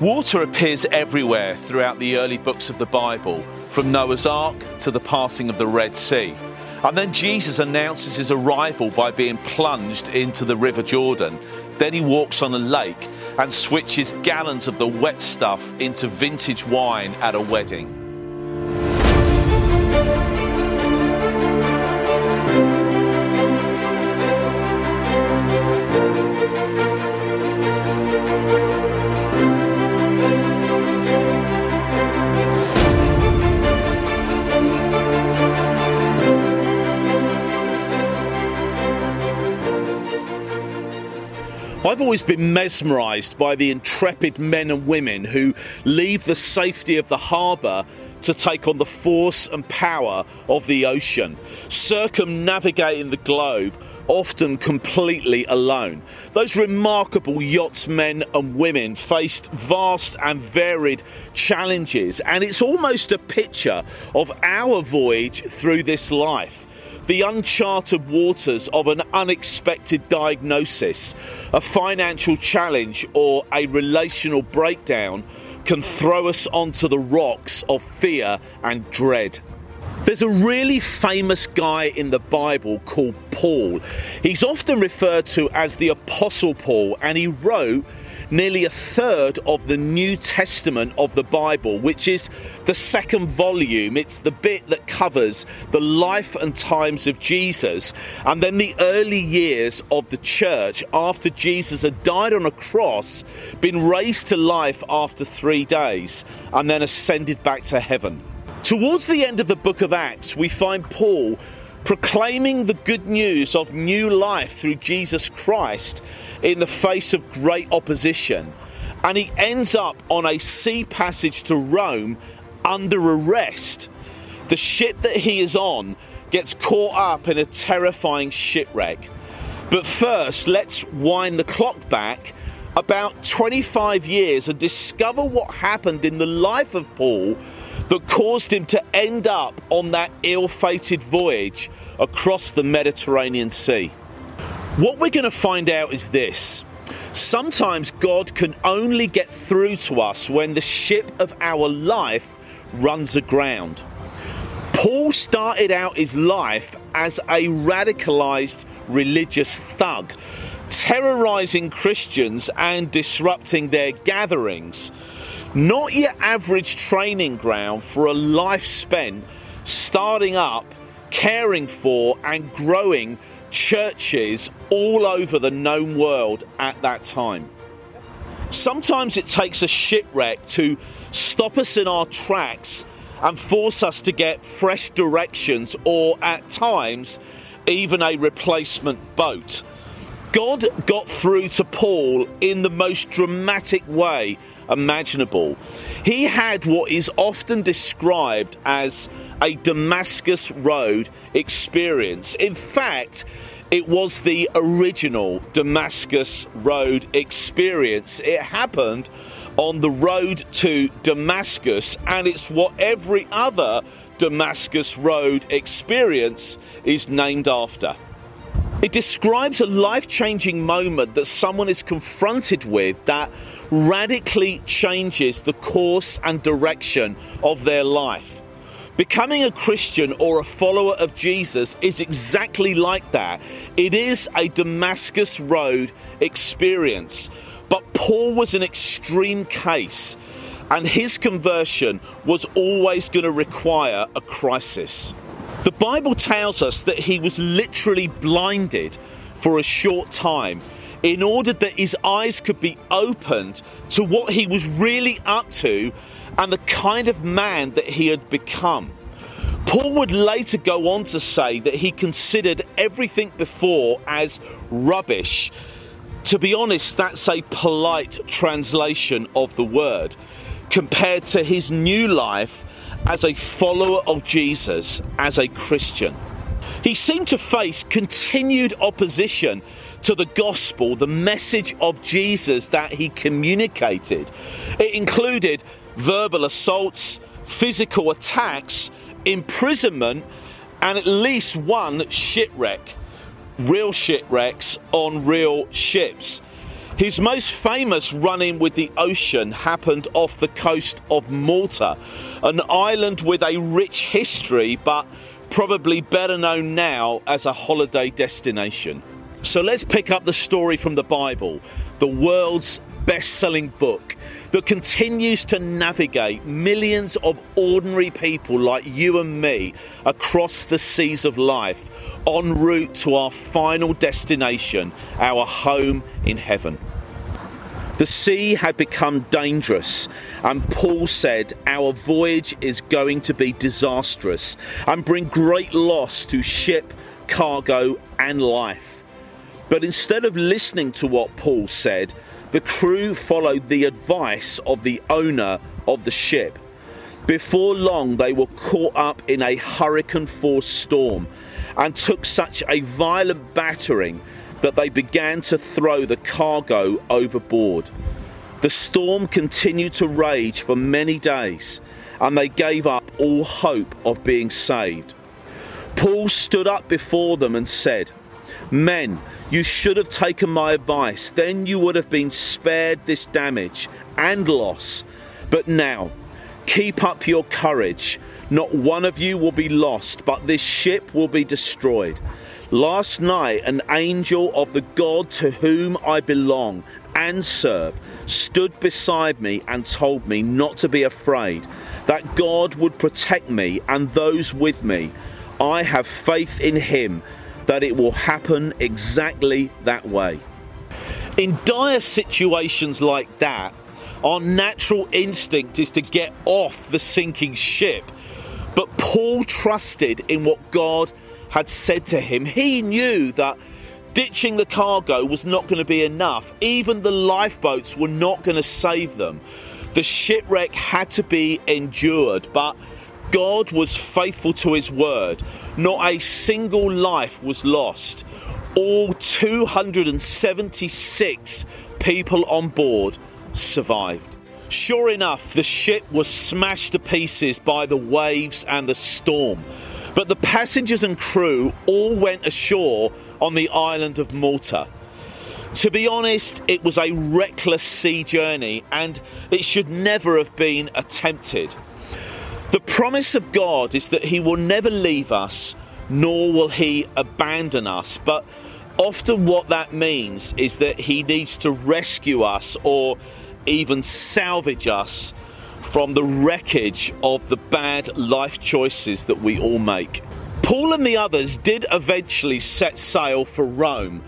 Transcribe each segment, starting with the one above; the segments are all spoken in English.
Water appears everywhere throughout the early books of the Bible, from Noah's Ark to the passing of the Red Sea. And then Jesus announces his arrival by being plunged into the River Jordan. Then he walks on a lake and switches gallons of the wet stuff into vintage wine at a wedding. I've always been mesmerised by the intrepid men and women who leave the safety of the harbour to take on the force and power of the ocean, circumnavigating the globe, often completely alone. Those remarkable yachtsmen and women faced vast and varied challenges, and it's almost a picture of our voyage through this life the uncharted waters of an unexpected diagnosis, a financial challenge, or a relational breakdown can throw us onto the rocks of fear and dread. There's a really famous guy in the Bible called Paul. He's often referred to as the Apostle Paul, and he wrote nearly a third of the New Testament of the Bible, which is the second volume. It's the bit that covers the life and times of Jesus and then the early years of the church after Jesus had died on a cross, been raised to life after three days, and then ascended back to heaven. Towards the end of the book of Acts, we find Paul proclaiming the good news of new life through Jesus Christ in the face of great opposition. And he ends up on a sea passage to Rome under arrest. The ship that he is on gets caught up in a terrifying shipwreck. But first, let's wind the clock back about 25 years and discover what happened in the life of Paul that caused him to end up on that ill fated voyage across the Mediterranean Sea. What we're going to find out is this. Sometimes God can only get through to us when the ship of our life runs aground. Paul started out his life as a radicalized religious thug, terrorizing Christians and disrupting their gatherings. Not your average training ground for a life spent starting up, caring for, and growing churches all over the known world at that time. Sometimes it takes a shipwreck to stop us in our tracks and force us to get fresh directions or at times even a replacement boat. God got through to Paul in the most dramatic way imaginable. He had what is often described as a Damascus Road experience. In fact, it was the original Damascus Road experience. It happened on the road to Damascus, and it's what every other Damascus Road experience is named after. It describes a life changing moment that someone is confronted with that radically changes the course and direction of their life. Becoming a Christian or a follower of Jesus is exactly like that. It is a Damascus Road experience. But Paul was an extreme case, and his conversion was always going to require a crisis. The Bible tells us that he was literally blinded for a short time in order that his eyes could be opened to what he was really up to and the kind of man that he had become. Paul would later go on to say that he considered everything before as rubbish. To be honest, that's a polite translation of the word compared to his new life as a follower of Jesus, as a Christian. He seemed to face continued opposition to the gospel, the message of Jesus that he communicated. It included verbal assaults, physical attacks, imprisonment, and at least one shipwreck. Real shipwrecks on real ships. His most famous run in with the ocean happened off the coast of Malta, an island with a rich history but probably better known now as a holiday destination. So let's pick up the story from the Bible, the world's best selling book that continues to navigate millions of ordinary people like you and me across the seas of life en route to our final destination, our home in heaven. The sea had become dangerous, and Paul said, Our voyage is going to be disastrous and bring great loss to ship, cargo, and life. But instead of listening to what Paul said, the crew followed the advice of the owner of the ship. Before long, they were caught up in a hurricane force storm and took such a violent battering that they began to throw the cargo overboard. The storm continued to rage for many days, and they gave up all hope of being saved. Paul stood up before them and said, Men, you should have taken my advice, then you would have been spared this damage and loss. But now, keep up your courage not one of you will be lost, but this ship will be destroyed. Last night, an angel of the God to whom I belong and serve stood beside me and told me not to be afraid, that God would protect me and those with me. I have faith in Him that it will happen exactly that way. In dire situations like that, our natural instinct is to get off the sinking ship but Paul trusted in what God had said to him. He knew that ditching the cargo was not going to be enough. Even the lifeboats were not going to save them. The shipwreck had to be endured, but God was faithful to his word. Not a single life was lost. All 276 people on board survived. Sure enough, the ship was smashed to pieces by the waves and the storm. But the passengers and crew all went ashore on the island of Malta. To be honest, it was a reckless sea journey and it should never have been attempted. The promise of God is that He will never leave us, nor will He abandon us. But often, what that means is that He needs to rescue us or even salvage us from the wreckage of the bad life choices that we all make. Paul and the others did eventually set sail for Rome,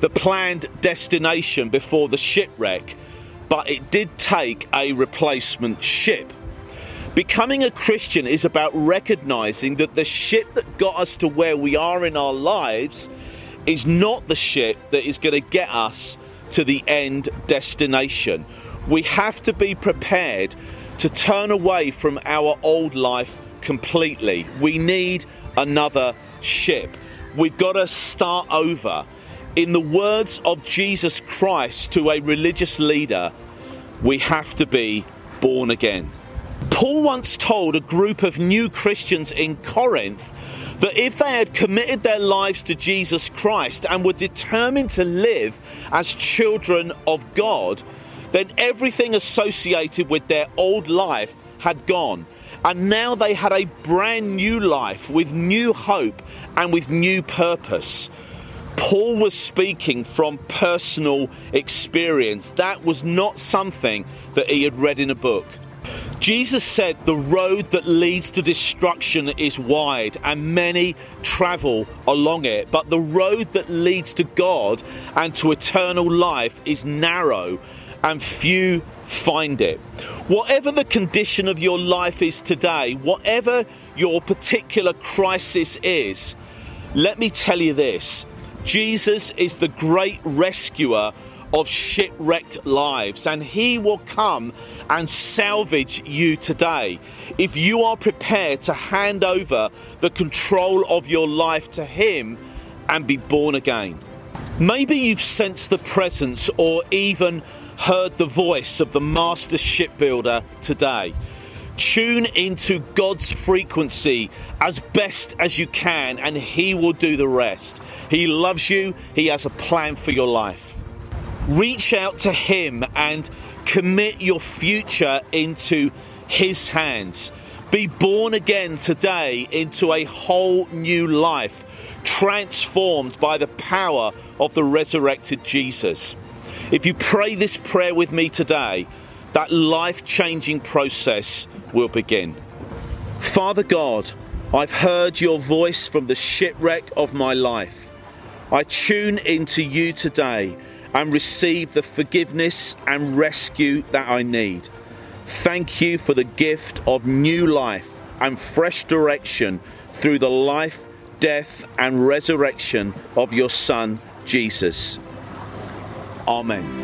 the planned destination before the shipwreck, but it did take a replacement ship. Becoming a Christian is about recognizing that the ship that got us to where we are in our lives is not the ship that is going to get us to the end destination we have to be prepared to turn away from our old life completely. We need another ship. We've got to start over. In the words of Jesus Christ to a religious leader, we have to be born again. Paul once told a group of new Christians in Corinth that if they had committed their lives to Jesus Christ and were determined to live as children of God, then everything associated with their old life had gone. And now they had a brand new life with new hope and with new purpose. Paul was speaking from personal experience. That was not something that he had read in a book. Jesus said, The road that leads to destruction is wide, and many travel along it. But the road that leads to God and to eternal life is narrow, and few find it. Whatever the condition of your life is today, whatever your particular crisis is, let me tell you this Jesus is the great rescuer of shipwrecked lives, and He will come and salvage you today if you are prepared to hand over the control of your life to Him and be born again. Maybe you've sensed the presence or even heard the voice of the master shipbuilder today. Tune into God's frequency as best as you can, and He will do the rest. He loves you, He has a plan for your life. Reach out to Him and commit your future into His hands. Be born again today into a whole new life, transformed by the power of the resurrected Jesus. If you pray this prayer with me today, that life changing process will begin. Father God, I've heard your voice from the shipwreck of my life. I tune into you today and receive the forgiveness and rescue that I need. Thank you for the gift of new life and fresh direction through the life, death, and resurrection of your Son, Jesus. Amen.